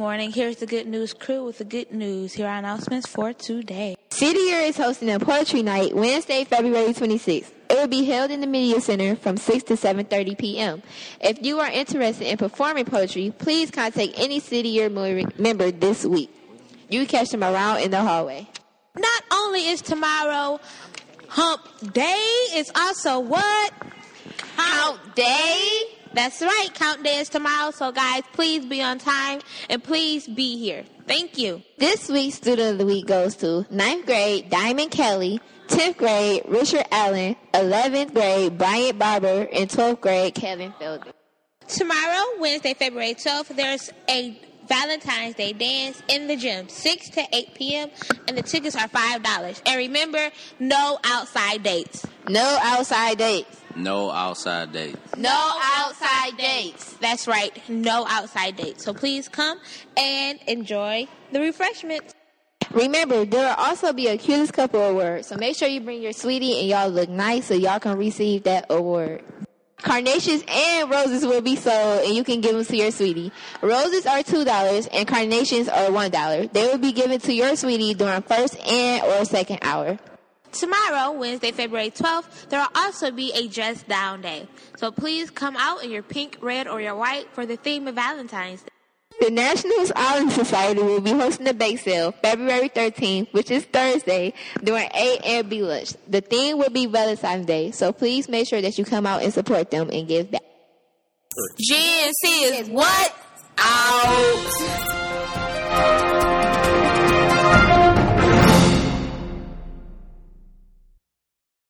morning. Here's the good news crew with the good news. Here are announcements for today. City Year is hosting a poetry night Wednesday, February 26th. It will be held in the Media Center from 6 to 7.30 p.m. If you are interested in performing poetry, please contact any City Year member this week. You catch them around in the hallway. Not only is tomorrow hump day, it's also what? Count day? That's right. Count day is tomorrow. So, guys, please be on time and please be here. Thank you. This week's Student of the Week goes to 9th grade Diamond Kelly, 10th grade Richard Allen, 11th grade Bryant Barber, and 12th grade Kevin Felder. Tomorrow, Wednesday, February 12th, there's a Valentine's Day dance in the gym, 6 to 8 p.m., and the tickets are $5. And remember, no outside dates. No outside dates. No outside dates. No outside dates. That's right, no outside dates. So please come and enjoy the refreshments. Remember, there will also be a cutest couple award, so make sure you bring your sweetie and y'all look nice so y'all can receive that award. Carnations and roses will be sold and you can give them to your sweetie. Roses are $2 and carnations are $1. They will be given to your sweetie during first and or second hour. Tomorrow, Wednesday, February 12th, there will also be a dress down day. So please come out in your pink, red, or your white for the theme of Valentine's Day. The National Island Society will be hosting a bake sale February 13th, which is Thursday, during A and B lunch. The theme will be Valentine's Day, so please make sure that you come out and support them and give back. GNC is what? Out.